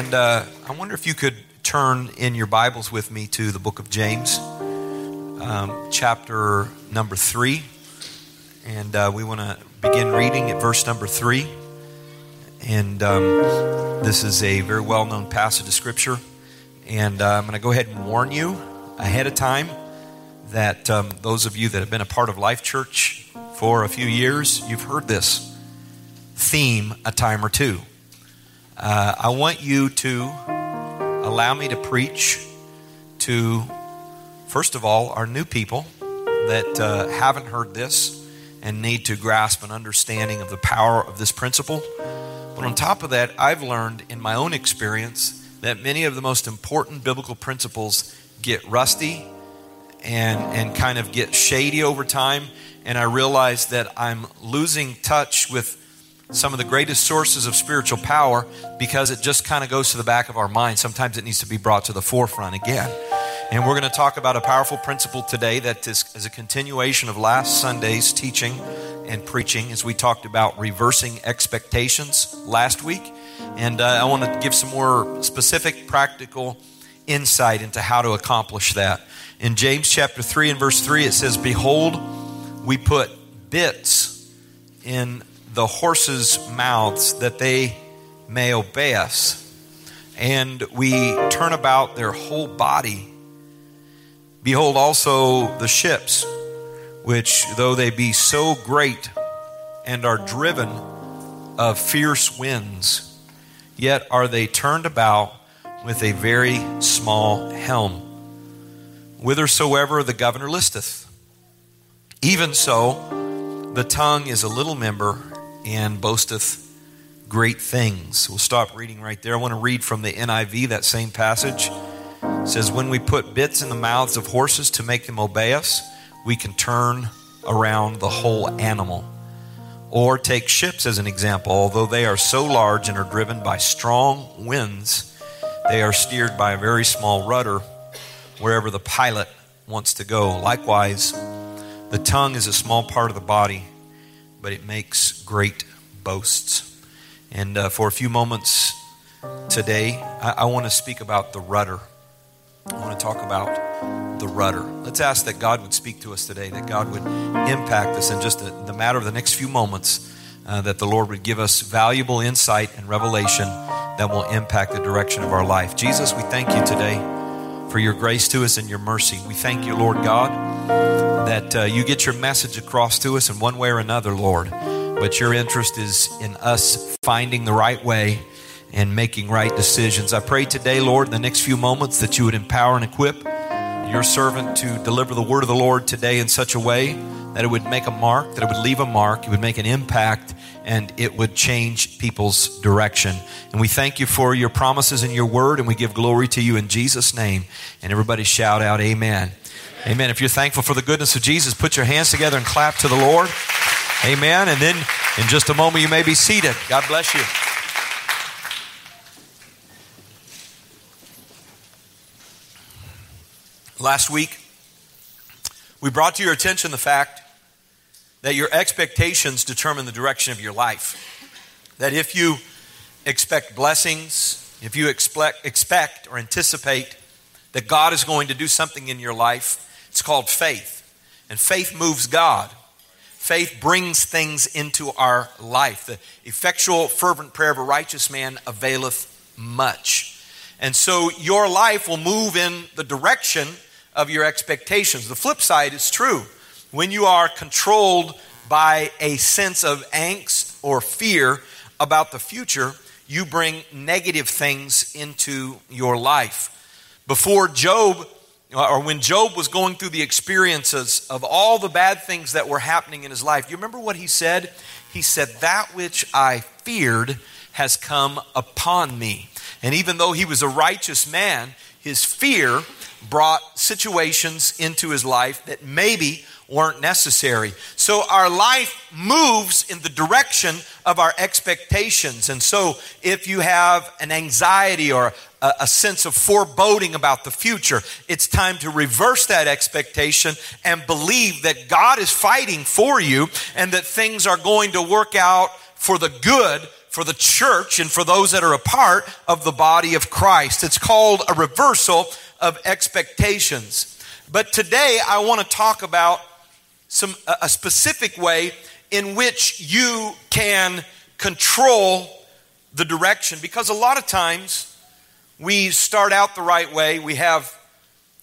And uh, I wonder if you could turn in your Bibles with me to the book of James, um, chapter number three. And uh, we want to begin reading at verse number three. And um, this is a very well known passage of Scripture. And uh, I'm going to go ahead and warn you ahead of time that um, those of you that have been a part of Life Church for a few years, you've heard this theme a time or two. Uh, I want you to allow me to preach to, first of all, our new people that uh, haven't heard this and need to grasp an understanding of the power of this principle. But on top of that, I've learned in my own experience that many of the most important biblical principles get rusty and, and kind of get shady over time. And I realize that I'm losing touch with some of the greatest sources of spiritual power because it just kind of goes to the back of our mind. Sometimes it needs to be brought to the forefront again. And we're going to talk about a powerful principle today that is, is a continuation of last Sunday's teaching and preaching as we talked about reversing expectations last week. And uh, I want to give some more specific, practical insight into how to accomplish that. In James chapter 3 and verse 3, it says, Behold, we put bits in the horses' mouths that they may obey us. And we turn about their whole body. Behold also the ships, which though they be so great and are driven of fierce winds, yet are they turned about with a very small helm, whithersoever the governor listeth. Even so, the tongue is a little member and boasteth great things. We'll stop reading right there. I want to read from the NIV, that same passage. It says, When we put bits in the mouths of horses to make them obey us, we can turn around the whole animal. Or take ships as an example. Although they are so large and are driven by strong winds, they are steered by a very small rudder wherever the pilot wants to go. Likewise, the tongue is a small part of the body but it makes great boasts. And uh, for a few moments today, I, I want to speak about the rudder. I want to talk about the rudder. Let's ask that God would speak to us today, that God would impact us in just the, the matter of the next few moments, uh, that the Lord would give us valuable insight and revelation that will impact the direction of our life. Jesus, we thank you today for your grace to us and your mercy. We thank you, Lord God, that uh, you get your message across to us in one way or another, Lord. But your interest is in us finding the right way and making right decisions. I pray today, Lord, in the next few moments that you would empower and equip your servant to deliver the word of the Lord today in such a way that it would make a mark, that it would leave a mark, it would make an impact, and it would change people's direction. And we thank you for your promises and your word, and we give glory to you in Jesus' name. And everybody shout out, Amen. Amen. If you're thankful for the goodness of Jesus, put your hands together and clap to the Lord. Amen. And then in just a moment, you may be seated. God bless you. Last week, we brought to your attention the fact that your expectations determine the direction of your life. That if you expect blessings, if you expect, expect or anticipate that God is going to do something in your life, it's called faith. And faith moves God. Faith brings things into our life. The effectual, fervent prayer of a righteous man availeth much. And so your life will move in the direction of your expectations. The flip side is true. When you are controlled by a sense of angst or fear about the future, you bring negative things into your life. Before Job, or when Job was going through the experiences of all the bad things that were happening in his life, you remember what he said? He said, That which I feared has come upon me. And even though he was a righteous man, his fear brought situations into his life that maybe weren't necessary. So our life moves in the direction of our expectations. And so if you have an anxiety or a, a, sense of foreboding about the future, it's time to reverse that expectation and believe that God is fighting for you and that things are going to work out for the good for the church and for those that are a part of the body of Christ. It's called a reversal of expectations. But today I want to talk about some a specific way in which you can control the direction because a lot of times we start out the right way we have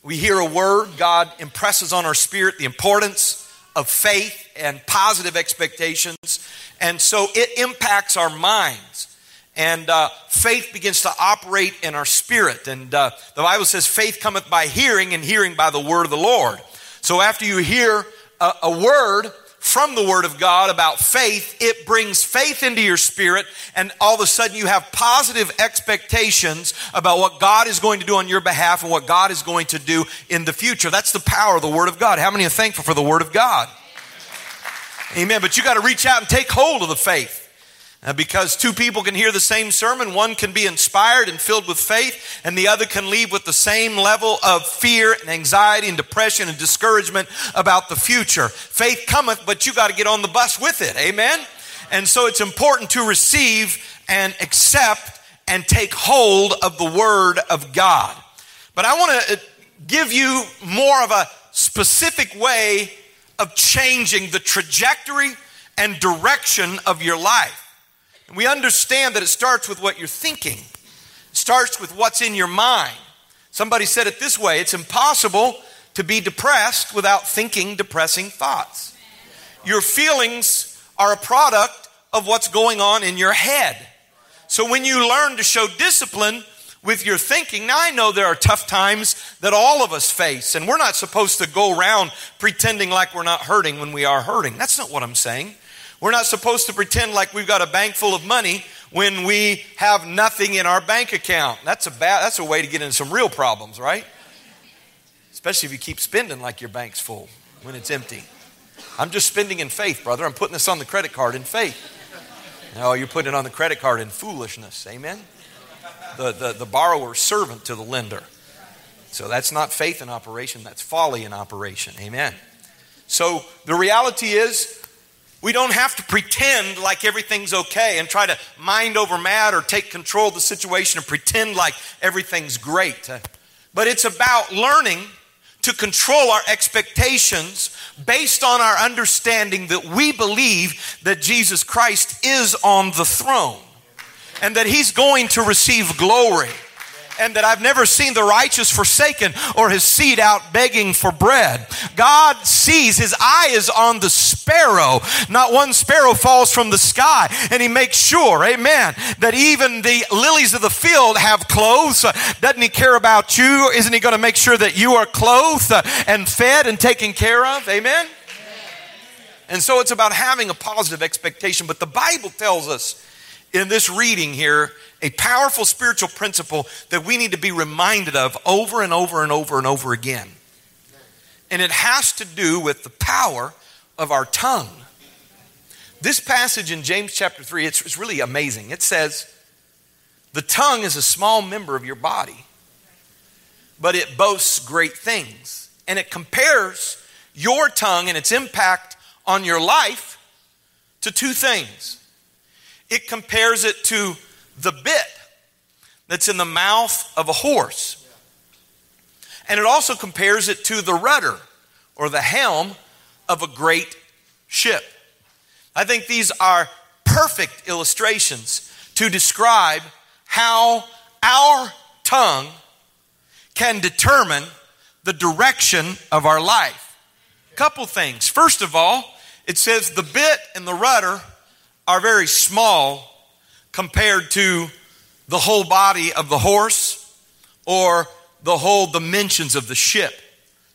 we hear a word god impresses on our spirit the importance of faith and positive expectations and so it impacts our minds and uh, faith begins to operate in our spirit and uh, the bible says faith cometh by hearing and hearing by the word of the lord so after you hear a, a word from the Word of God about faith, it brings faith into your spirit, and all of a sudden you have positive expectations about what God is going to do on your behalf and what God is going to do in the future. That's the power of the Word of God. How many are thankful for the Word of God? Amen. But you got to reach out and take hold of the faith. Uh, because two people can hear the same sermon, one can be inspired and filled with faith, and the other can leave with the same level of fear and anxiety and depression and discouragement about the future. Faith cometh, but you got to get on the bus with it. Amen? And so it's important to receive and accept and take hold of the Word of God. But I want to uh, give you more of a specific way of changing the trajectory and direction of your life. And we understand that it starts with what you're thinking, it starts with what's in your mind. Somebody said it this way it's impossible to be depressed without thinking depressing thoughts. Your feelings are a product of what's going on in your head. So when you learn to show discipline with your thinking, now I know there are tough times that all of us face, and we're not supposed to go around pretending like we're not hurting when we are hurting. That's not what I'm saying. We're not supposed to pretend like we've got a bank full of money when we have nothing in our bank account. That's a bad that's a way to get into some real problems, right? Especially if you keep spending like your bank's full when it's empty. I'm just spending in faith, brother. I'm putting this on the credit card in faith. No, you're putting it on the credit card in foolishness. Amen? The, the, the borrower's servant to the lender. So that's not faith in operation, that's folly in operation. Amen. So the reality is, we don't have to pretend like everything's okay and try to mind over matter, or take control of the situation and pretend like everything's great. But it's about learning to control our expectations based on our understanding that we believe that Jesus Christ is on the throne and that he's going to receive glory and that I've never seen the righteous forsaken or his seed out begging for bread. God sees, his eye is on the sparrow. Not one sparrow falls from the sky. And he makes sure, amen, that even the lilies of the field have clothes. Doesn't he care about you? Isn't he going to make sure that you are clothed and fed and taken care of? Amen? And so it's about having a positive expectation. But the Bible tells us in this reading here a powerful spiritual principle that we need to be reminded of over and over and over and over again. And it has to do with the power of our tongue. This passage in James chapter 3, it's, it's really amazing. It says, The tongue is a small member of your body, but it boasts great things. And it compares your tongue and its impact on your life to two things. It compares it to the bit that's in the mouth of a horse. And it also compares it to the rudder or the helm of a great ship. I think these are perfect illustrations to describe how our tongue can determine the direction of our life. Couple things. First of all, it says the bit and the rudder are very small compared to the whole body of the horse or the whole dimensions of the ship.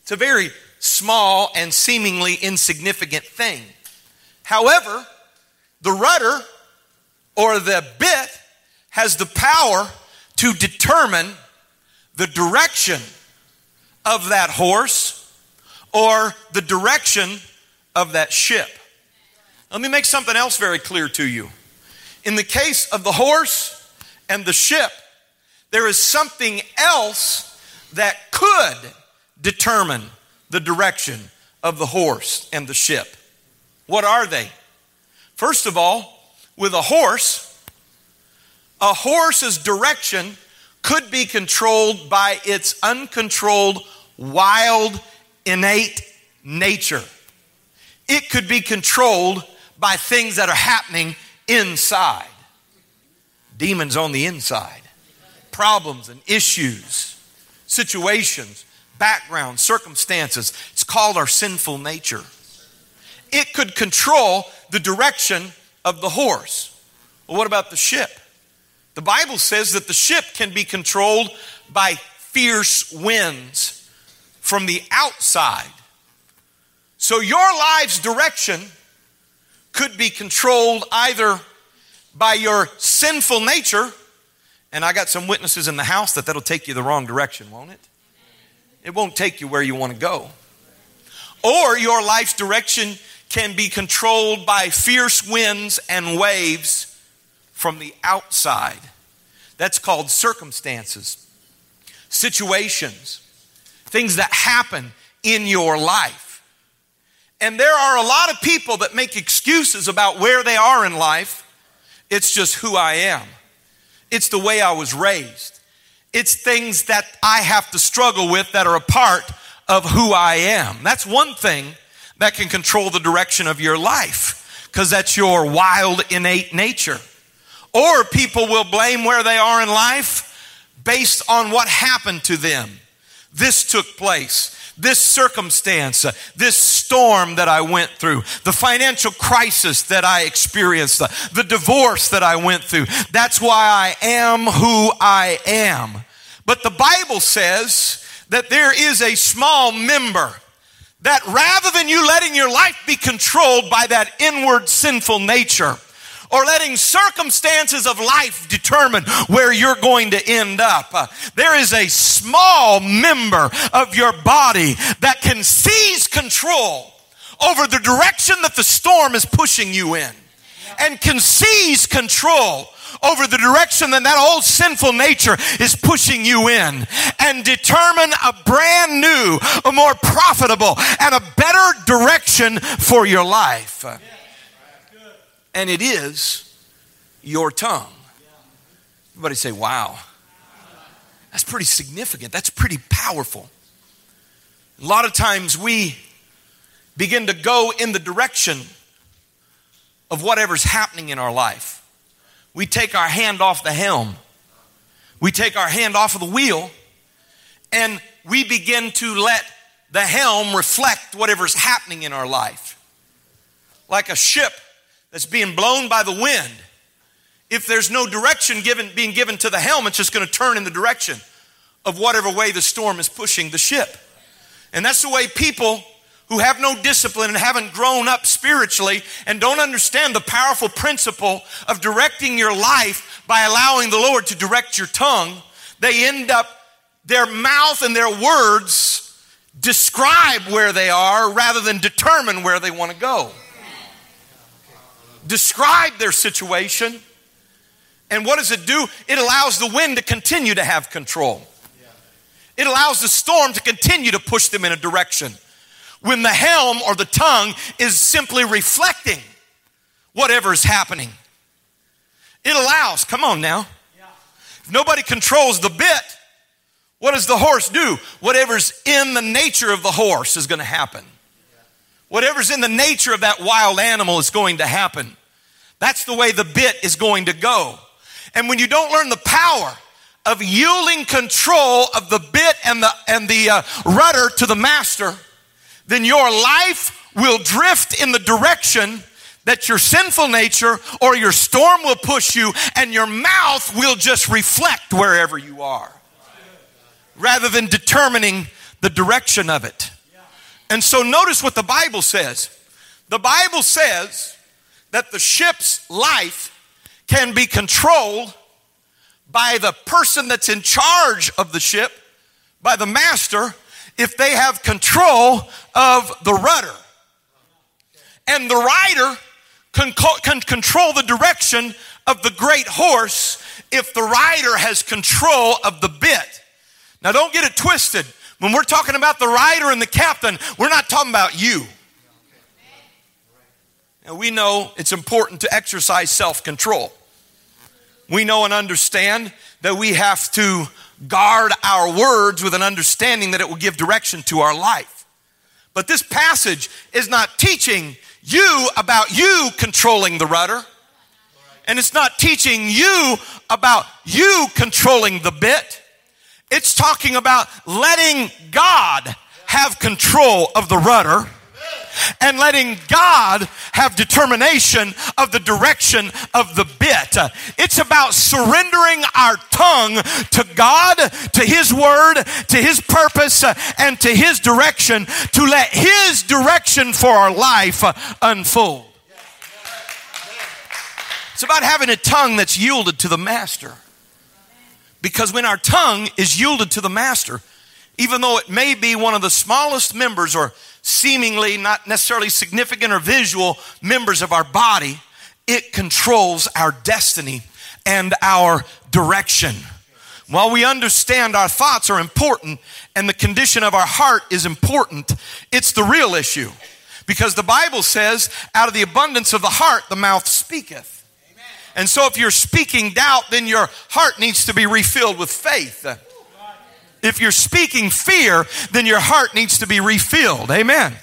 It's a very small and seemingly insignificant thing. However, the rudder or the bit has the power to determine the direction of that horse or the direction of that ship. Let me make something else very clear to you. In the case of the horse and the ship, there is something else that could determine the direction of the horse and the ship. What are they? First of all, with a horse, a horse's direction could be controlled by its uncontrolled, wild, innate nature. It could be controlled by things that are happening inside. Demons on the inside, problems and issues, situations, background, circumstances. It's called our sinful nature. It could control the direction of the horse. Well, what about the ship? The Bible says that the ship can be controlled by fierce winds from the outside. So your life's direction could be controlled either by your sinful nature, and I got some witnesses in the house that that'll take you the wrong direction, won't it? It won't take you where you want to go. Or your life's direction can be controlled by fierce winds and waves from the outside. That's called circumstances, situations, things that happen in your life. And there are a lot of people that make excuses about where they are in life. It's just who I am, it's the way I was raised, it's things that I have to struggle with that are a part of who I am. That's one thing that can control the direction of your life because that's your wild, innate nature. Or people will blame where they are in life based on what happened to them. This took place. This circumstance, this storm that I went through, the financial crisis that I experienced, the divorce that I went through. That's why I am who I am. But the Bible says that there is a small member that rather than you letting your life be controlled by that inward sinful nature, or letting circumstances of life determine where you're going to end up. Uh, there is a small member of your body that can seize control over the direction that the storm is pushing you in and can seize control over the direction that that old sinful nature is pushing you in and determine a brand new, a more profitable, and a better direction for your life and it is your tongue. Everybody say, wow. That's pretty significant. That's pretty powerful. A lot of times we begin to go in the direction of whatever's happening in our life. We take our hand off the helm, we take our hand off of the wheel, and we begin to let the helm reflect whatever's happening in our life. Like a ship that's being blown by the wind, if there's no direction given, being given to the helm, it's just going to turn in the direction of whatever way the storm is pushing the ship. And that's the way people who have no discipline and haven't grown up spiritually and don't understand the powerful principle of directing your life by allowing the Lord to direct your tongue, they end up, their mouth and their words describe where they are rather than determine where they want to go describe their situation. And what does it do? It allows the wind to continue to have control. It allows the storm to continue to push them in a direction. When the helm or the tongue is simply reflecting whatever is happening, it allows, come on now. If nobody controls the bit, what does the horse do? Whatever's in the nature of the horse is going to happen. Whatever's in the nature of that wild animal is going to happen. That's the way the bit is going to go. And when you don't learn the power of yielding control of the bit and the, and the uh, rudder to the master, then your life will drift in the direction that your sinful nature or your storm will push you, and your mouth will just reflect wherever you are rather than determining the direction of it. And so notice what the Bible says. The Bible says that the ship's life can be controlled by the person that's in charge of the ship, by the master, if they have control of the rudder. And the rider can, can control the direction of the great horse if the rider has control of the bit. Now, don't get it twisted. When we're talking about the rider and the captain, we're not talking about you. And we know it's important to exercise self control. We know and understand that we have to guard our words with an understanding that it will give direction to our life. But this passage is not teaching you about you controlling the rudder. And it's not teaching you about you controlling the bit. It's talking about letting God have control of the rudder and letting God have determination of the direction of the bit. It's about surrendering our tongue to God, to His Word, to His purpose, and to His direction to let His direction for our life unfold. It's about having a tongue that's yielded to the Master. Because when our tongue is yielded to the Master, even though it may be one of the smallest members or seemingly not necessarily significant or visual members of our body, it controls our destiny and our direction. While we understand our thoughts are important and the condition of our heart is important, it's the real issue. Because the Bible says, out of the abundance of the heart, the mouth speaketh. And so if you're speaking doubt, then your heart needs to be refilled with faith. If you're speaking fear, then your heart needs to be refilled. Amen.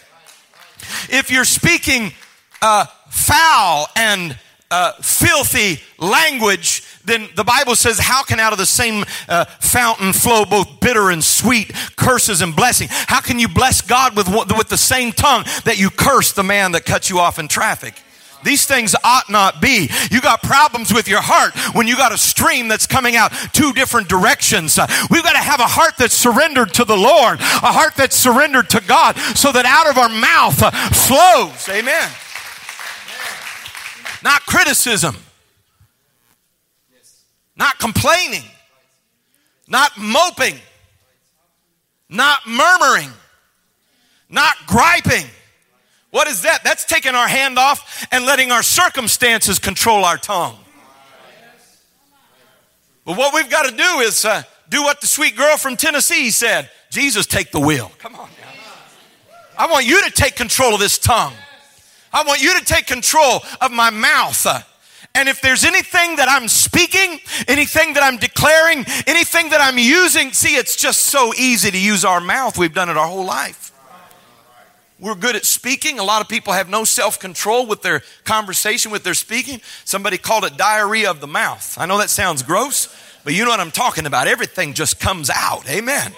If you're speaking uh, foul and uh, filthy language, then the Bible says, How can out of the same uh, fountain flow both bitter and sweet curses and blessing? How can you bless God with, with the same tongue that you curse the man that cuts you off in traffic? These things ought not be. You got problems with your heart when you got a stream that's coming out two different directions. We've got to have a heart that's surrendered to the Lord, a heart that's surrendered to God, so that out of our mouth flows. Amen. Not criticism, not complaining, not moping, not murmuring, not griping what is that? That's taking our hand off and letting our circumstances control our tongue. But what we've got to do is uh, do what the sweet girl from Tennessee said Jesus, take the wheel. Come on now. I want you to take control of this tongue. I want you to take control of my mouth. And if there's anything that I'm speaking, anything that I'm declaring, anything that I'm using, see, it's just so easy to use our mouth. We've done it our whole life. We're good at speaking. A lot of people have no self control with their conversation, with their speaking. Somebody called it diarrhea of the mouth. I know that sounds gross, but you know what I'm talking about. Everything just comes out. Amen.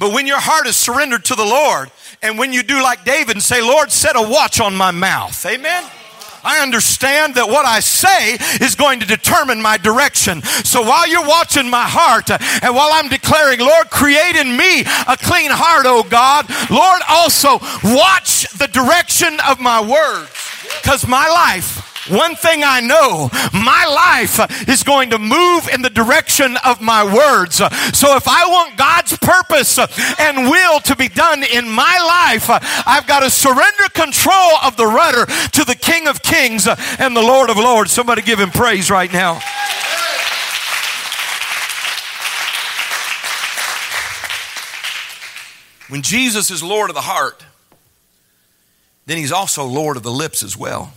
But when your heart is surrendered to the Lord, and when you do like David and say, Lord, set a watch on my mouth. Amen. I understand that what I say is going to determine my direction. So while you're watching my heart and while I'm declaring, Lord, create in me a clean heart, oh God, Lord, also watch the direction of my words because my life one thing I know, my life is going to move in the direction of my words. So if I want God's purpose and will to be done in my life, I've got to surrender control of the rudder to the King of Kings and the Lord of Lords. Somebody give him praise right now. When Jesus is Lord of the heart, then he's also Lord of the lips as well.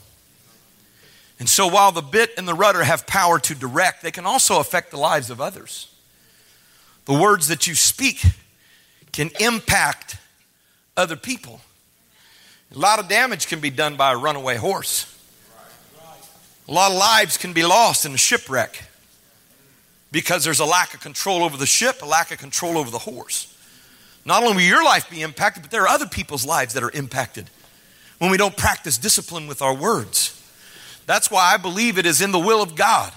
And so while the bit and the rudder have power to direct, they can also affect the lives of others. The words that you speak can impact other people. A lot of damage can be done by a runaway horse. A lot of lives can be lost in a shipwreck because there's a lack of control over the ship, a lack of control over the horse. Not only will your life be impacted, but there are other people's lives that are impacted when we don't practice discipline with our words. That's why I believe it is in the will of God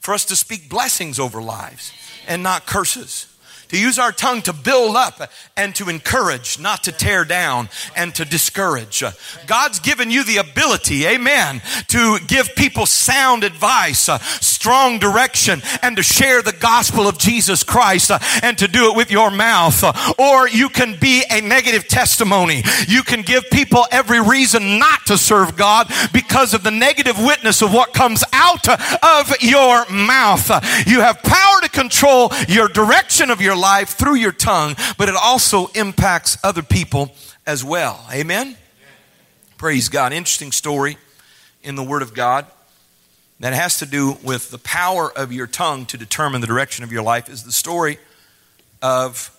for us to speak blessings over lives and not curses to use our tongue to build up and to encourage, not to tear down and to discourage. God's given you the ability, amen, to give people sound advice, uh, strong direction, and to share the gospel of Jesus Christ uh, and to do it with your mouth. Uh, or you can be a negative testimony. You can give people every reason not to serve God because of the negative witness of what comes out of your mouth. You have power to control your direction of your life through your tongue, but it also impacts other people as well. Amen? Praise God. Interesting story in the Word of God. that has to do with the power of your tongue to determine the direction of your life is the story of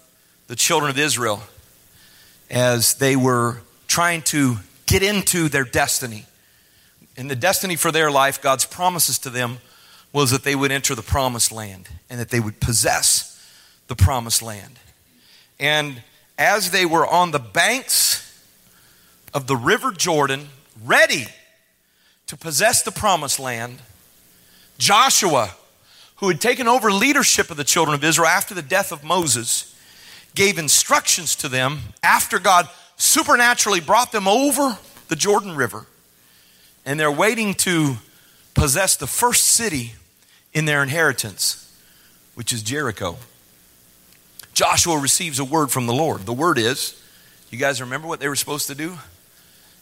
the children of Israel as they were trying to get into their destiny. In the destiny for their life, God's promises to them was that they would enter the promised land and that they would possess the promised land. And as they were on the banks of the river Jordan, ready to possess the promised land, Joshua, who had taken over leadership of the children of Israel after the death of Moses, gave instructions to them after God supernaturally brought them over the Jordan River. And they're waiting to possess the first city in their inheritance, which is Jericho. Joshua receives a word from the Lord. The word is, you guys remember what they were supposed to do?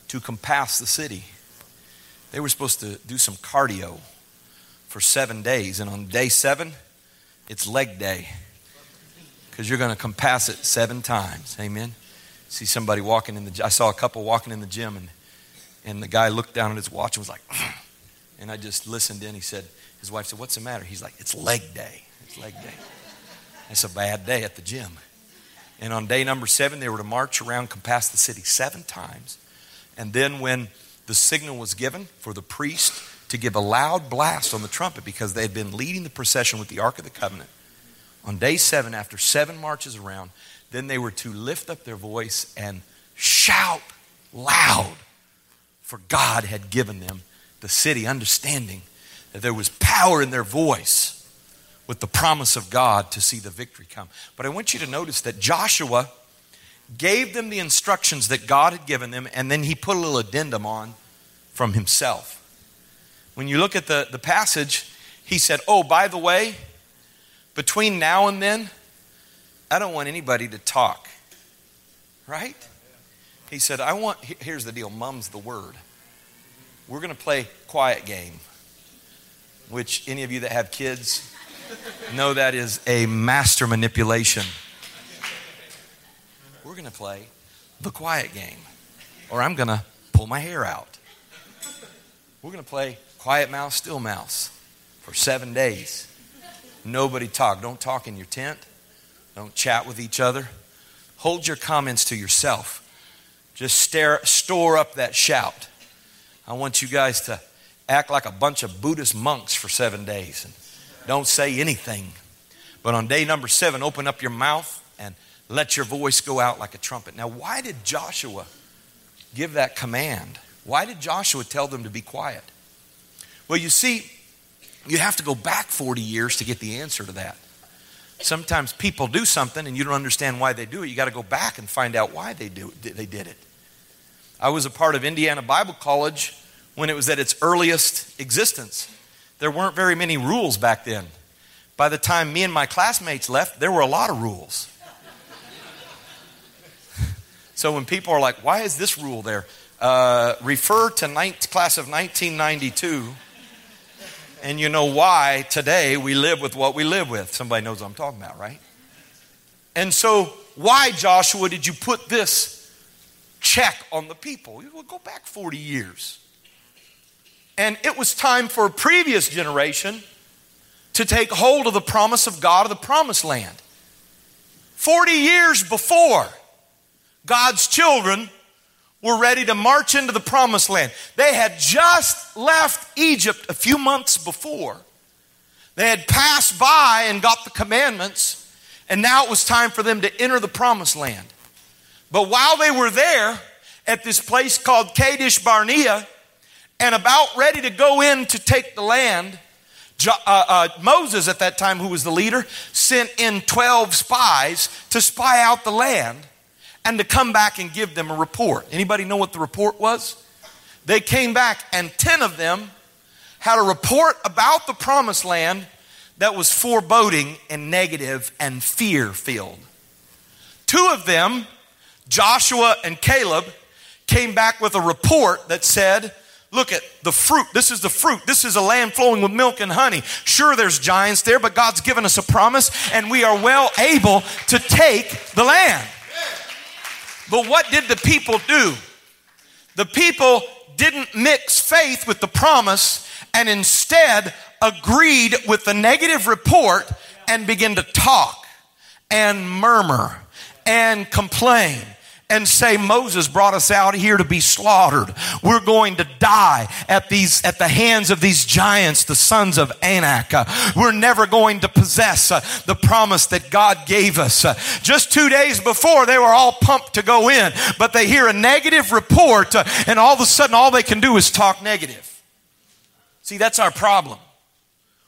To compass the city. They were supposed to do some cardio for seven days. And on day seven, it's leg day because you're going to compass it seven times. Amen. See somebody walking in the. I saw a couple walking in the gym, and and the guy looked down at his watch and was like, and I just listened in. He said, his wife said, "What's the matter?" He's like, "It's leg day. It's leg day. It's a bad day at the gym." And on day number seven, they were to march around, compass the city seven times, and then when the signal was given for the priest to give a loud blast on the trumpet because they had been leading the procession with the Ark of the Covenant. On day seven, after seven marches around, then they were to lift up their voice and shout loud, for God had given them the city, understanding that there was power in their voice with the promise of God to see the victory come. But I want you to notice that Joshua gave them the instructions that God had given them, and then he put a little addendum on from himself. When you look at the, the passage, he said, Oh, by the way, between now and then, I don't want anybody to talk. Right? He said, I want, here's the deal mum's the word. We're going to play quiet game, which any of you that have kids know that is a master manipulation. We're going to play the quiet game, or I'm going to pull my hair out. We're going to play quiet mouse, still mouse for seven days. Nobody talk. Don't talk in your tent. Don't chat with each other. Hold your comments to yourself. Just stare, store up that shout. I want you guys to act like a bunch of Buddhist monks for seven days and don't say anything. But on day number seven, open up your mouth and let your voice go out like a trumpet. Now, why did Joshua give that command? Why did Joshua tell them to be quiet? Well, you see, you have to go back 40 years to get the answer to that. Sometimes people do something and you don't understand why they do it. You got to go back and find out why they do they did it. I was a part of Indiana Bible College when it was at its earliest existence. There weren't very many rules back then. By the time me and my classmates left, there were a lot of rules. so when people are like, why is this rule there? Uh, refer to ninth class of 1992 and you know why today we live with what we live with. Somebody knows what I'm talking about, right? And so, why, Joshua, did you put this check on the people? Well, go back 40 years. And it was time for a previous generation to take hold of the promise of God of the promised land. 40 years before, God's children were ready to march into the promised land. They had just left Egypt a few months before. They had passed by and got the commandments, and now it was time for them to enter the promised land. But while they were there at this place called Kadesh Barnea, and about ready to go in to take the land, uh, uh, Moses, at that time, who was the leader, sent in 12 spies to spy out the land and to come back and give them a report. Anybody know what the report was? They came back and 10 of them had a report about the promised land that was foreboding and negative and fear filled. Two of them, Joshua and Caleb, came back with a report that said, Look at the fruit. This is the fruit. This is a land flowing with milk and honey. Sure, there's giants there, but God's given us a promise, and we are well able to take the land. But what did the people do? The people didn't mix faith with the promise and instead agreed with the negative report and began to talk and murmur and complain and say Moses brought us out here to be slaughtered. We're going to die at these at the hands of these giants, the sons of Anak. Uh, we're never going to possess uh, the promise that God gave us. Uh, just 2 days before they were all pumped to go in, but they hear a negative report and all of a sudden all they can do is talk negative. See, that's our problem.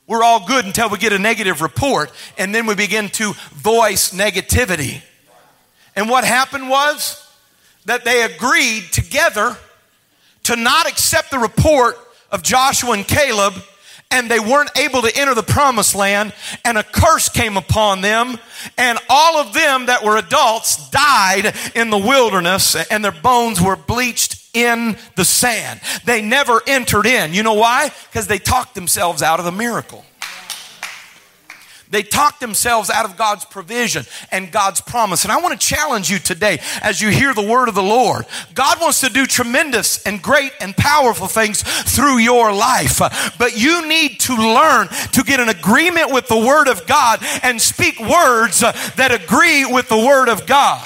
We're all good until we get a negative report and then we begin to voice negativity. And what happened was that they agreed together to not accept the report of Joshua and Caleb and they weren't able to enter the promised land and a curse came upon them and all of them that were adults died in the wilderness and their bones were bleached in the sand. They never entered in. You know why? Because they talked themselves out of the miracle. They talk themselves out of God's provision and God's promise. And I want to challenge you today as you hear the word of the Lord. God wants to do tremendous and great and powerful things through your life. But you need to learn to get an agreement with the word of God and speak words that agree with the word of God.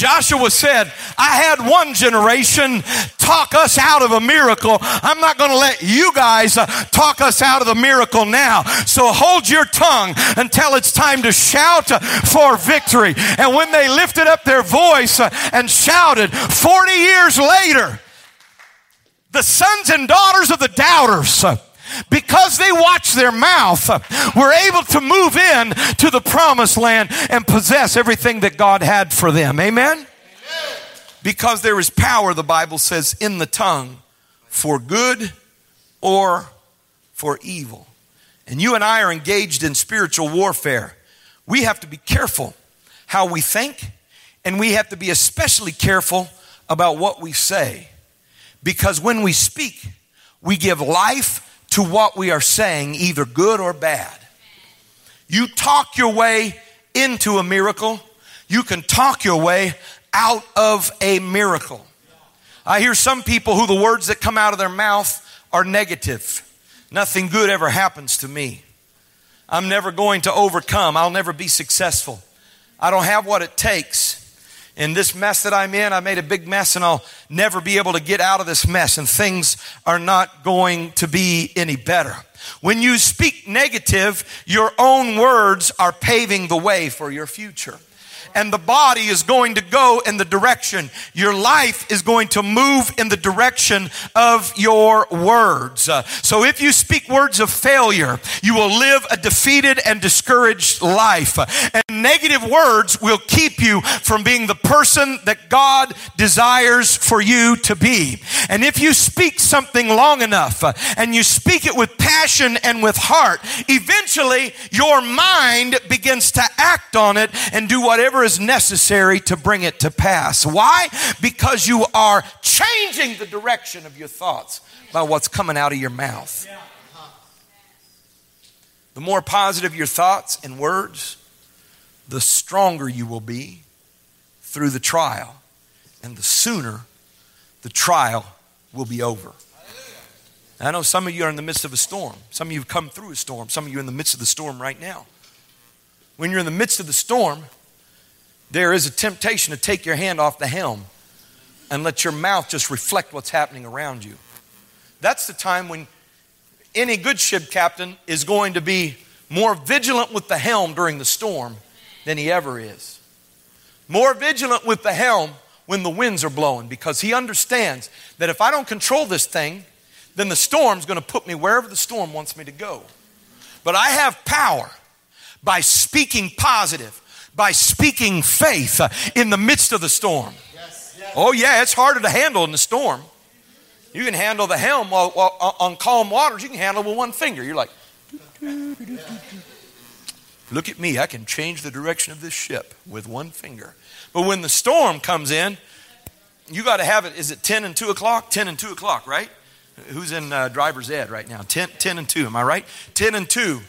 Joshua said, I had one generation talk us out of a miracle. I'm not going to let you guys uh, talk us out of the miracle now. So hold your tongue until it's time to shout uh, for victory. And when they lifted up their voice uh, and shouted, 40 years later, the sons and daughters of the doubters, because they watched their mouth, were able to move in to the promised land and possess everything that God had for them. Amen? Amen? Because there is power, the Bible says, in the tongue for good or for evil. And you and I are engaged in spiritual warfare. We have to be careful how we think, and we have to be especially careful about what we say. Because when we speak, we give life to what we are saying, either good or bad. You talk your way into a miracle, you can talk your way out of a miracle. I hear some people who the words that come out of their mouth are negative. Nothing good ever happens to me. I'm never going to overcome. I'll never be successful. I don't have what it takes in this mess that I'm in, I made a big mess and I'll never be able to get out of this mess and things are not going to be any better. When you speak negative, your own words are paving the way for your future and the body is going to go in the direction. Your life is going to move in the direction of your words. Uh, so if you speak words of failure, you will live a defeated and discouraged life. And negative words will keep you from being the person that God desires for you to be. And if you speak something long enough uh, and you speak it with passion and with heart, eventually your mind begins to act on it and do whatever whatever is necessary to bring it to pass. Why? Because you are changing the direction of your thoughts by what's coming out of your mouth. The more positive your thoughts and words, the stronger you will be through the trial, and the sooner the trial will be over. I know some of you are in the midst of a storm. Some of you have come through a storm. Some of you are in the midst of the storm right now. When you're in the midst of the storm, there is a temptation to take your hand off the helm and let your mouth just reflect what's happening around you. That's the time when any good ship captain is going to be more vigilant with the helm during the storm than he ever is. More vigilant with the helm when the winds are blowing because he understands that if I don't control this thing, then the storm's going to put me wherever the storm wants me to go. But I have power by speaking positive by speaking faith in the midst of the storm. Oh, yeah, it's harder to handle in the storm. You can handle the helm while, while, on calm waters, you can handle it with one finger. You're like, look at me, I can change the direction of this ship with one finger. But when the storm comes in, you got to have it. Is it 10 and 2 o'clock? 10 and 2 o'clock, right? Who's in uh, driver's ed right now? 10, 10 and 2, am I right? 10 and 2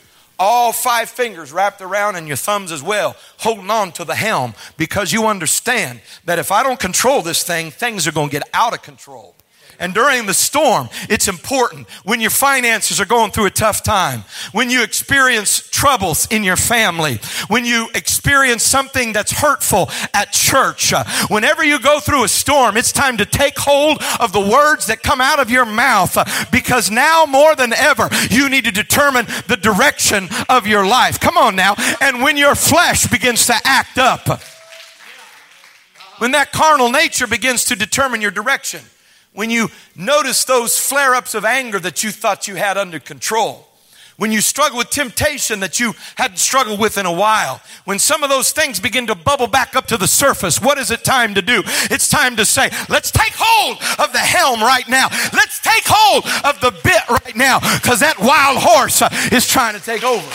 all five fingers wrapped around and your thumbs as well, holding on to the helm because you understand that if I don't control this thing, things are going to get out of control. And during the storm, it's important when your finances are going through a tough time, when you experience troubles in your family, when you experience something that's hurtful at church, uh, whenever you go through a storm, it's time to take hold of the words that come out of your mouth uh, because now more than ever, you need to determine the direction of your life. Come on now. And when your flesh begins to act up, when that carnal nature begins to determine your direction, when you notice those flare ups of anger that you thought you had under control, when you struggle with temptation that you hadn't struggled with in a while, when some of those things begin to bubble back up to the surface, what is it time to do? It's time to say, let's take hold of the helm right now. Let's take hold of the bit right now because that wild horse uh, is trying to take over.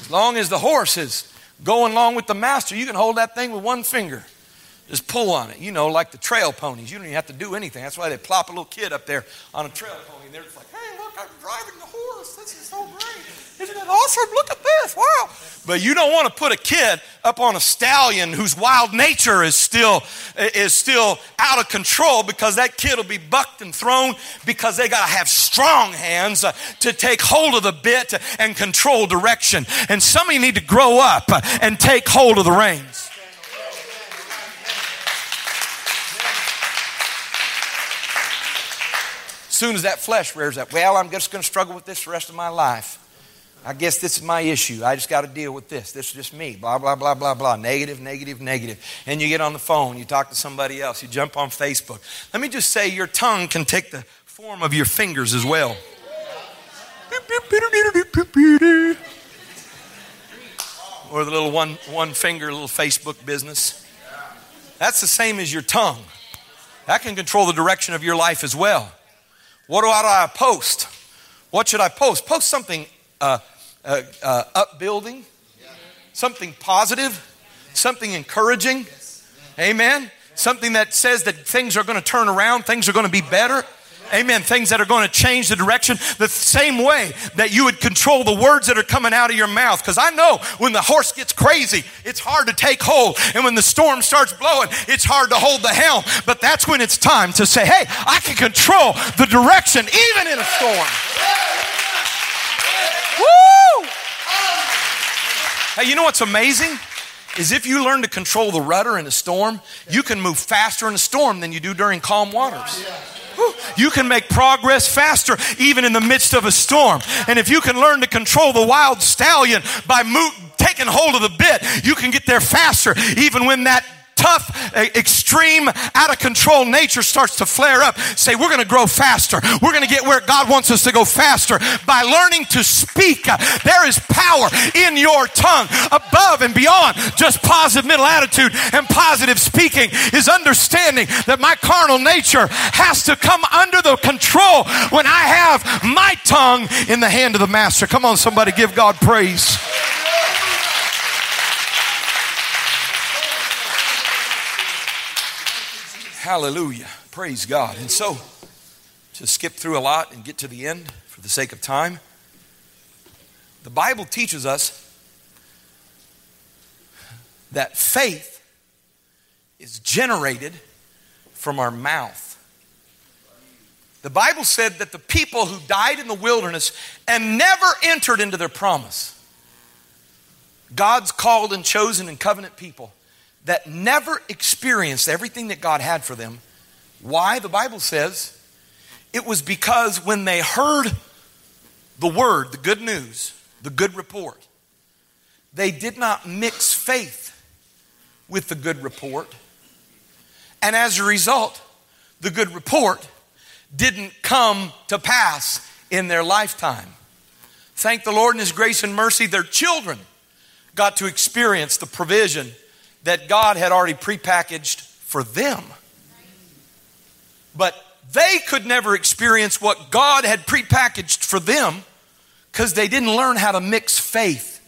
As long as the horse is going along with the master, you can hold that thing with one finger. Just pull on it, you know, like the trail ponies. You don't even have to do anything. That's why they plop a little kid up there on a trail pony, and they're just like, hey, look, I'm driving the horse. This is so great. Isn't it awesome? Look at this. Wow. But you don't want to put a kid up on a stallion whose wild nature is still, is still out of control because that kid will be bucked and thrown because they got to have strong hands uh, to take hold of the bit and control direction. And some of you need to grow up and take hold of the reins. Soon as that flesh rears up, well, I'm just going to struggle with this the rest of my life. I guess this is my issue. I just got to deal with this. This is just me. Blah, blah, blah, blah, blah. Negative, negative, negative. And you get on the phone, you talk to somebody else, you jump on Facebook. Let me just say your tongue can take the form of your fingers as well. Or the little one, one finger, little Facebook business. That's the same as your tongue. That can control the direction of your life as well. What do I post? What should I post? Post something uh, uh, uh, upbuilding, something positive, something encouraging. Amen. Something that says that things are going to turn around, things are going to be better. Amen. Things that are going to change the direction the same way that you would control the words that are coming out of your mouth. Because I know when the horse gets crazy, it's hard to take hold. And when the storm starts blowing, it's hard to hold the helm. But that's when it's time to say, hey, I can control the direction even in a storm. Woo! Hey, you know what's amazing? Is if you learn to control the rudder in a storm, you can move faster in a storm than you do during calm waters. You can make progress faster even in the midst of a storm. And if you can learn to control the wild stallion by mo- taking hold of the bit, you can get there faster even when that tough, extreme, out of control nature starts to flare up, say, We're going to grow faster. We're going to get where God wants us to go faster by learning to speak. Uh, there is power in your tongue above and beyond just positive mental attitude and positive speaking is understanding that my carnal nature has to come under the control when I have my tongue in the hand of the master. Come on, somebody give God praise. Hallelujah. Praise God. And so, to skip through a lot and get to the end for the sake of time, the Bible teaches us that faith is generated from our mouth. The Bible said that the people who died in the wilderness and never entered into their promise, God's called and chosen and covenant people, that never experienced everything that God had for them. Why? The Bible says it was because when they heard the word, the good news, the good report, they did not mix faith with the good report. And as a result, the good report didn't come to pass in their lifetime. Thank the Lord in His grace and mercy, their children got to experience the provision that God had already prepackaged for them. But they could never experience what God had prepackaged for them because they didn't learn how to mix faith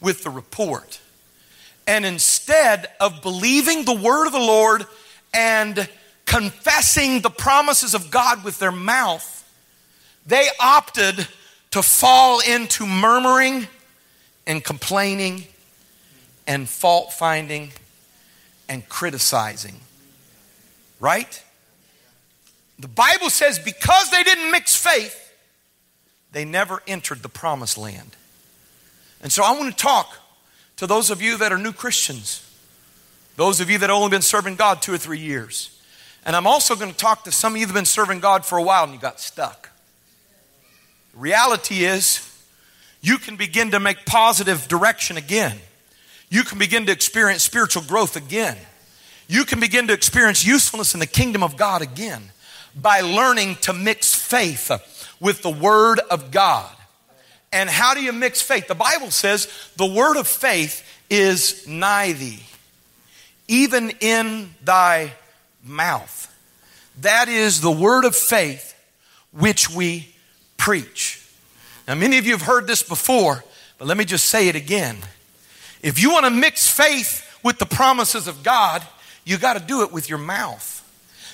with the report. And instead of believing the word of the Lord and confessing the promises of God with their mouth, they opted to fall into murmuring and complaining and fault finding and criticizing. Right? The Bible says because they didn't mix faith, they never entered the promised land. And so I want to talk to those of you that are new Christians, those of you that have only been serving God two or three years. And I'm also going to talk to some of you that have been serving God for a while and you got stuck. Reality is, you can begin to make positive direction again. You can begin to experience spiritual growth again. You can begin to experience usefulness in the kingdom of God again by learning to mix faith with the Word of God. And how do you mix faith? The Bible says the word of faith is nigh thee, even in thy mouth. That is the word of faith which we preach. Now, many of you have heard this before, but let me just say it again. If you want to mix faith with the promises of God, you got to do it with your mouth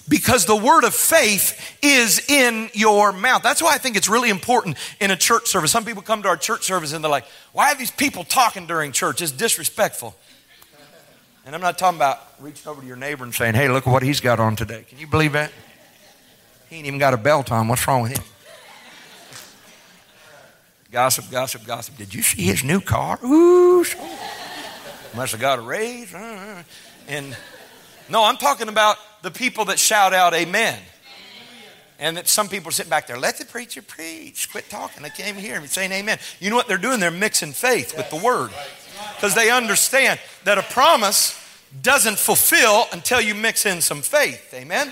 because the word of faith is in your mouth. That's why I think it's really important in a church service. Some people come to our church service and they're like, why are these people talking during church? It's disrespectful. And I'm not talking about reaching over to your neighbor and saying, hey, look what he's got on today. Can you believe that? He ain't even got a belt on. What's wrong with him? Gossip, gossip, gossip. Did you see his new car? Ooh, sure. Must have got a raise. Uh, and no, I'm talking about the people that shout out amen. And that some people sitting back there, let the preacher preach. Quit talking. They came here and saying amen. You know what they're doing? They're mixing faith with the word. Because they understand that a promise doesn't fulfill until you mix in some faith. Amen?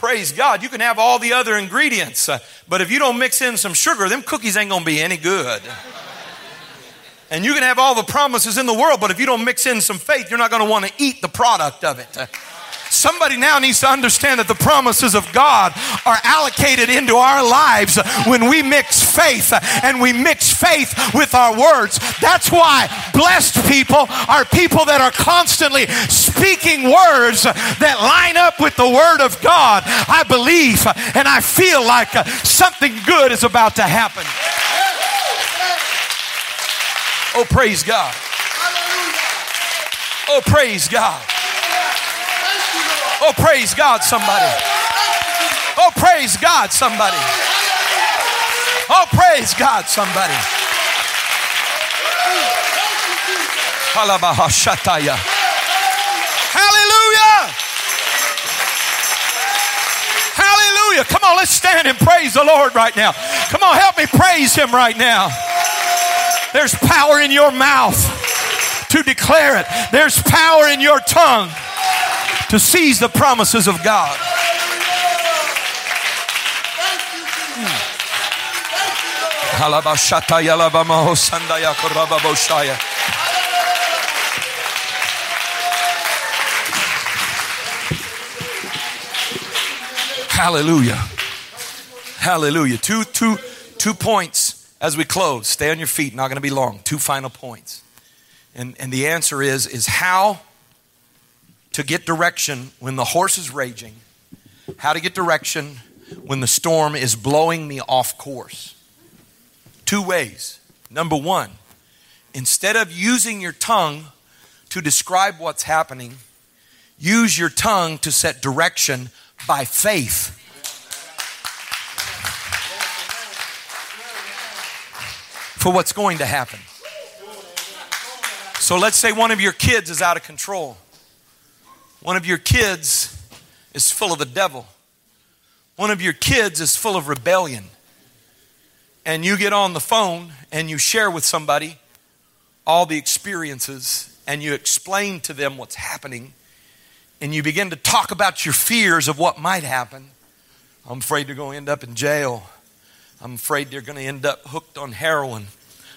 Praise God. You can have all the other ingredients, uh, but if you don't mix in some sugar, them cookies ain't going to be any good. And you can have all the promises in the world, but if you don't mix in some faith, you're not going to want to eat the product of it. Somebody now needs to understand that the promises of God are allocated into our lives when we mix faith and we mix faith with our words. That's why blessed people are people that are constantly speaking words that line up with the word of God. I believe and I feel like something good is about to happen. Oh, praise God. Oh, praise God. Oh, praise God, somebody. Oh, praise God, somebody. Oh, praise God, somebody. Hallelujah. Hallelujah. Come on, let's stand and praise the Lord right now. Come on, help me praise Him right now. There's power in your mouth to declare it, there's power in your tongue to seize the promises of God. Hallelujah. Hallelujah. Two, two, two points as we close. Stay on your feet, not going to be long. Two final points. And, and the answer is, is how to get direction when the horse is raging, how to get direction when the storm is blowing me off course. Two ways. Number one, instead of using your tongue to describe what's happening, use your tongue to set direction by faith. For what's going to happen. So let's say one of your kids is out of control one of your kids is full of the devil. One of your kids is full of rebellion. And you get on the phone and you share with somebody all the experiences and you explain to them what's happening and you begin to talk about your fears of what might happen. I'm afraid they're going to end up in jail. I'm afraid they're going to end up hooked on heroin.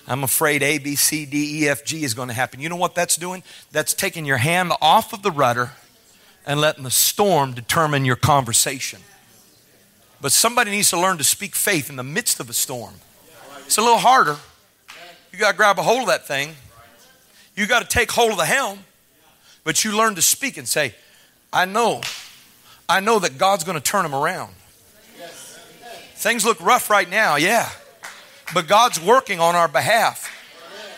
I'm afraid A, B, C, D, E, F, G is going to happen. You know what that's doing? That's taking your hand off of the rudder and letting the storm determine your conversation. But somebody needs to learn to speak faith in the midst of a storm. It's a little harder. You got to grab a hold of that thing. You got to take hold of the helm. But you learn to speak and say, I know, I know that God's going to turn them around. Things look rough right now, yeah. But God's working on our behalf.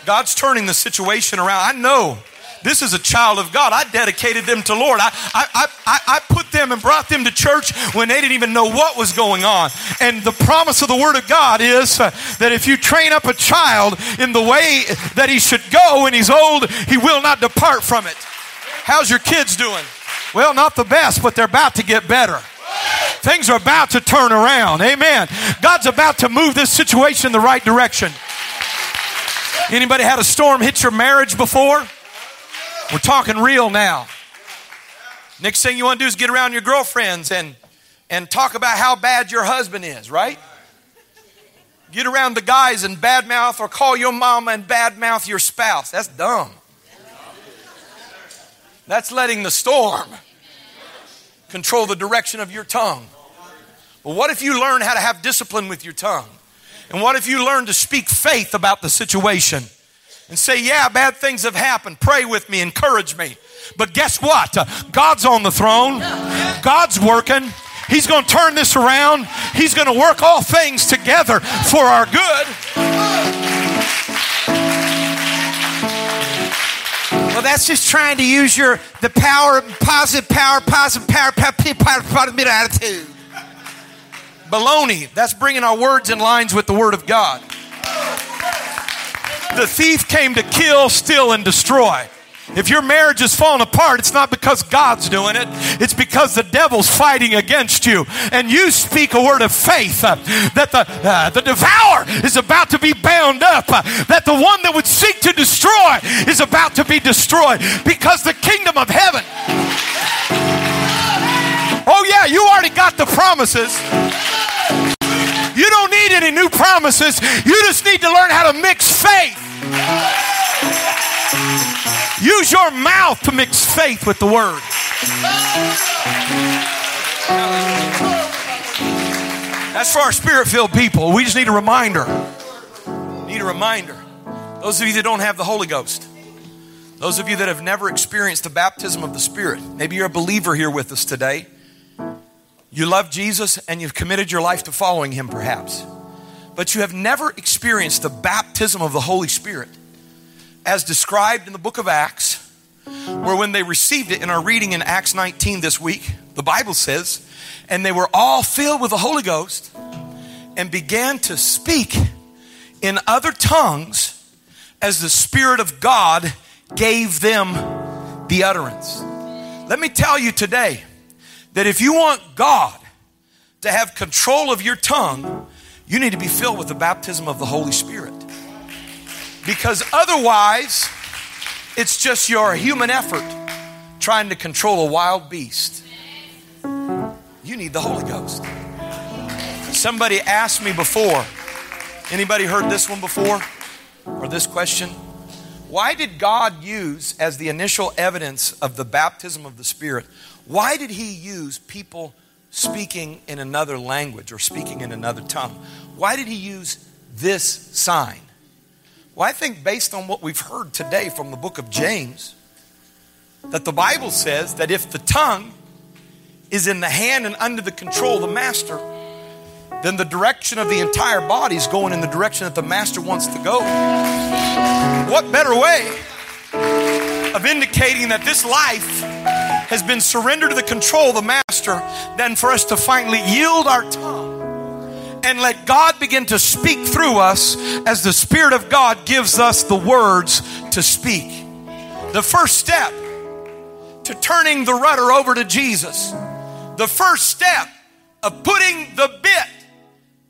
God's turning the situation around. I know this is a child of God. I dedicated them to Lord. I, I, I, I put them and brought them to church when they didn't even know what was going on. And the promise of the Word of God is uh, that if you train up a child in the way that he should go when he's old, he will not depart from it. How's your kids doing? Well, not the best, but they're about to get better. Things are about to turn around. Amen. God's about to move this situation in the right direction. Anybody had a storm hit your marriage before? We're talking real now. Next thing you want to do is get around your girlfriends and and talk about how bad your husband is, right? Get around the guys and badmouth or call your mama and badmouth your spouse. That's dumb. That's letting the storm control the direction of your tongue. But what if you learn how to have discipline with your tongue? And what if you learn to speak faith about the situation? And say, yeah, bad things have happened. Pray with me, encourage me. But guess what? God's on the throne. God's working. He's going to turn this around. He's going to work all things together for our good. Well, that's just trying to use your the power, positive power, positive power, power, power, positive attitude. Baloney. That's bringing our words in lines with the Word of God. The thief came to kill, steal, and destroy. If your marriage is falling apart, it's not because God's doing it. It's because the devil's fighting against you. And you speak a word of faith uh, that the, uh, the devourer is about to be bound up, uh, that the one that would seek to destroy is about to be destroyed because the kingdom of heaven. Oh, yeah, you already got the promises. You don't need any new promises. You just need to learn how to mix faith. Use your mouth to mix faith with the word. That's for our spirit filled people. We just need a reminder. Need a reminder. Those of you that don't have the Holy Ghost, those of you that have never experienced the baptism of the Spirit, maybe you're a believer here with us today. You love Jesus and you've committed your life to following Him, perhaps, but you have never experienced the baptism of the Holy Spirit as described in the book of Acts, where when they received it in our reading in Acts 19 this week, the Bible says, and they were all filled with the Holy Ghost and began to speak in other tongues as the Spirit of God gave them the utterance. Let me tell you today that if you want God to have control of your tongue, you need to be filled with the baptism of the Holy Spirit. Because otherwise, it's just your human effort trying to control a wild beast. You need the Holy Ghost. Somebody asked me before, anybody heard this one before? Or this question? Why did God use as the initial evidence of the baptism of the Spirit? Why did He use people speaking in another language or speaking in another tongue? Why did He use this sign? Well, I think based on what we've heard today from the book of James, that the Bible says that if the tongue is in the hand and under the control of the master, then the direction of the entire body is going in the direction that the master wants to go. What better way of indicating that this life has been surrendered to the control of the master than for us to finally yield our tongue? and let God begin to speak through us as the Spirit of God gives us the words to speak. The first step to turning the rudder over to Jesus, the first step of putting the bit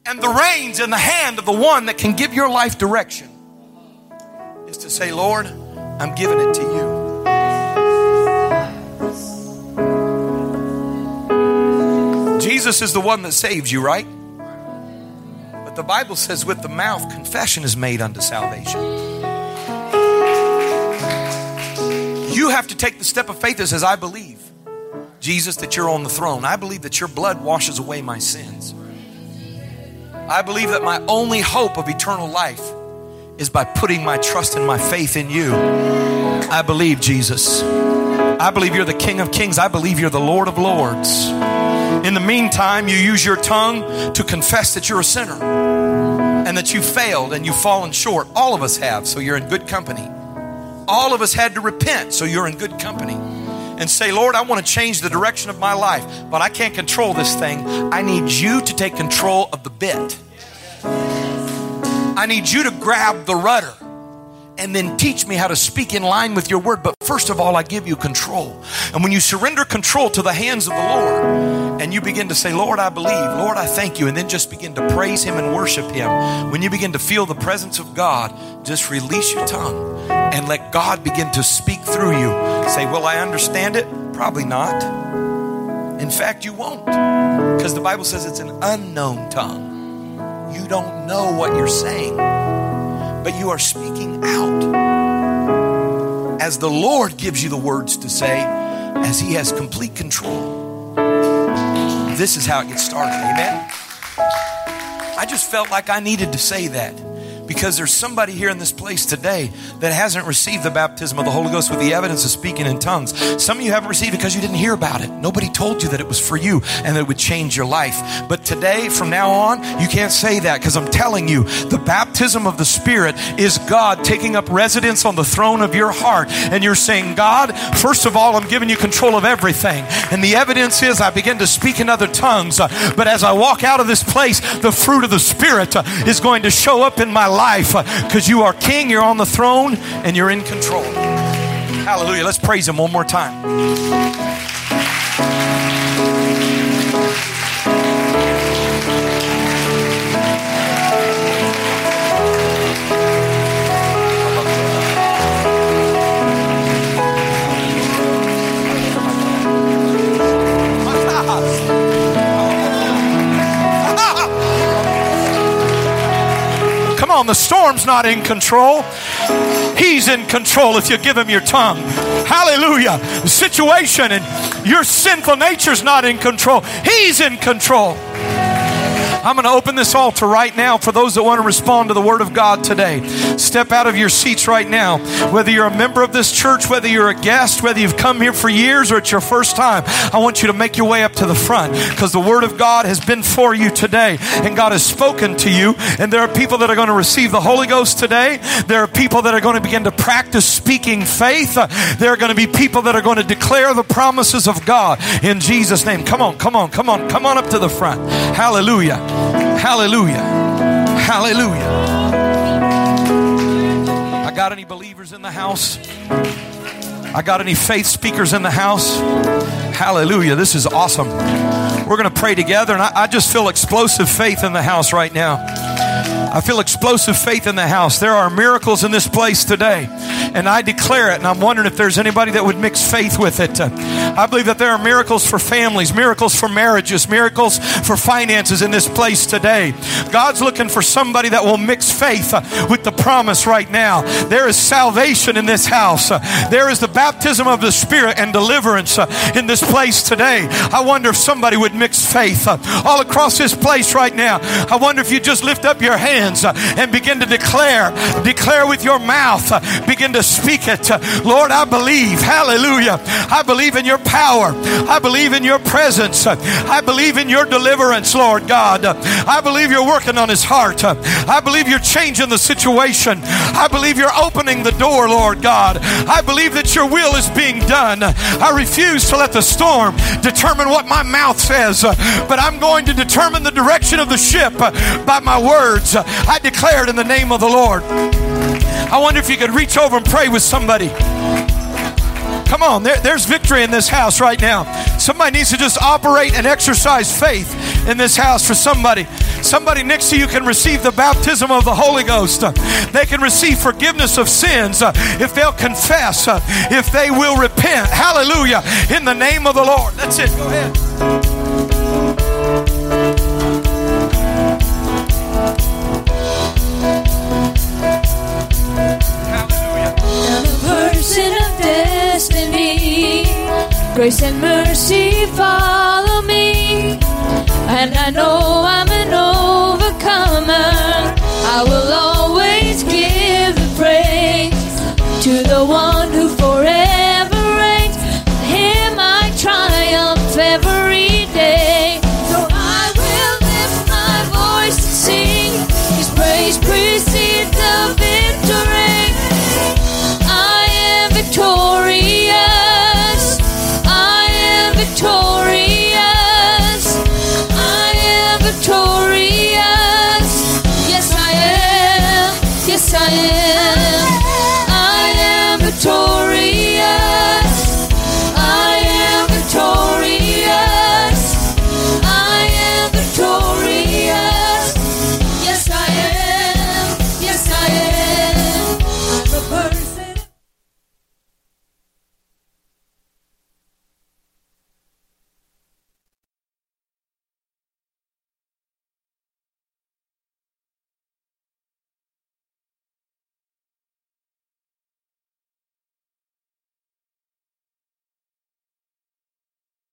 and the reins in the hand of the one that can give your life direction is to say, Lord, I'm giving it to you. Jesus is the one that saves you, right? But the Bible says, with the mouth, confession is made unto salvation. You have to take the step of faith that says, I believe, Jesus, that you're on the throne. I believe that your blood washes away my sins. I believe that my only hope of eternal life is by putting my trust and my faith in you. I believe, Jesus. I believe you're the King of Kings. I believe you're the Lord of Lords. In the meantime, you use your tongue to confess that you're a sinner and that you failed and you've fallen short. All of us have, so you're in good company. all of us had to repent. So you're in good company. And say, Lord, I want to change the direction of my life, but I can't control this thing. I need you to take control of the bit. I need you to grab the rudder and then teach me how to speak in line with your word. But first of all, I give you control. And when you surrender control to the hands of the Lord and you begin to say, Lord, I believe, Lord, I thank you, and then just begin to praise Him and worship Him, when you begin to feel the presence of God, just release your tongue and let God begin to speak through you. Say, Will I understand it? Probably not. In fact, you won't. Because the Bible says it's an unknown tongue. You don't know what you're saying but you are speaking out as the Lord gives you the words to say, as He has complete control. This is how it gets started. Amen. I just felt like I needed to say that because there's somebody here in this place today that hasn't received the baptism of the Holy Ghost with the evidence of speaking in tongues. Some of you haven't received it because you didn't hear about it. Nobody told you that it was for you and that it would change your life. But today, from now on, you can't say that because I'm telling you, the baptism of the Spirit is God taking up residence on the throne of your heart. And you're saying, God, first of all, I'm giving you control of everything. And the evidence is I begin to speak in other tongues. But as I walk out of this place, the fruit of the Spirit is going to show up in my life because you are king, you're on the throne, and you're in control. Hallelujah. Let's praise him one more time. On, the storm's not in control. He's in control if you give him your tongue. Hallelujah. The situation and your sinful nature's not in control. He's in control. I'm going to open this altar right now for those that want to respond to the Word of God today. Step out of your seats right now. Whether you're a member of this church, whether you're a guest, whether you've come here for years or it's your first time, I want you to make your way up to the front because the Word of God has been for you today and God has spoken to you. And there are people that are going to receive the Holy Ghost today. There are people that are going to begin to practice speaking faith. There are going to be people that are going to declare the promises of God in Jesus' name. Come on, come on, come on, come on up to the front. Hallelujah. Hallelujah. Hallelujah. I got any believers in the house? I got any faith speakers in the house? Hallelujah. This is awesome. We're going to pray together, and I, I, just feel explosive faith in the house right now. I feel explosive faith in the house. There are miracles in this place today, and I declare it. And I'm wondering if there's anybody that would mix faith with it. Uh, I believe that there are miracles for families, miracles for marriages, miracles for finances in this place today. God's looking for somebody that will mix faith uh, with the promise right now. There is salvation in this house, uh, there is the baptism of the Spirit and deliverance in this place today. I wonder if somebody would mix faith all across this place right now. I wonder if you just lift up your hands and begin to declare, declare with your mouth, begin to speak it. Lord, I believe, hallelujah. I believe in your power. I believe in your presence. I believe in your deliverance, Lord God. I believe you're working on his heart. I believe you're changing the situation. I believe you're opening the door, Lord God. I believe that your will is being done. I refuse to let the storm determine what my mouth says, but I'm going to determine the direction of the ship by my words. I declare it in the name of the Lord. I wonder if you could reach over and pray with somebody. Come on, there, there's victory in this house right now. Somebody needs to just operate and exercise faith in this house for somebody. Somebody next to you can receive the baptism of the Holy Ghost. They can receive forgiveness of sins uh, if they'll confess, uh, if they will repent. Hallelujah. In the name of the Lord. That's it. Go ahead. Grace and mercy follow me, and I know I'm an overcomer. I will always give the praise to the one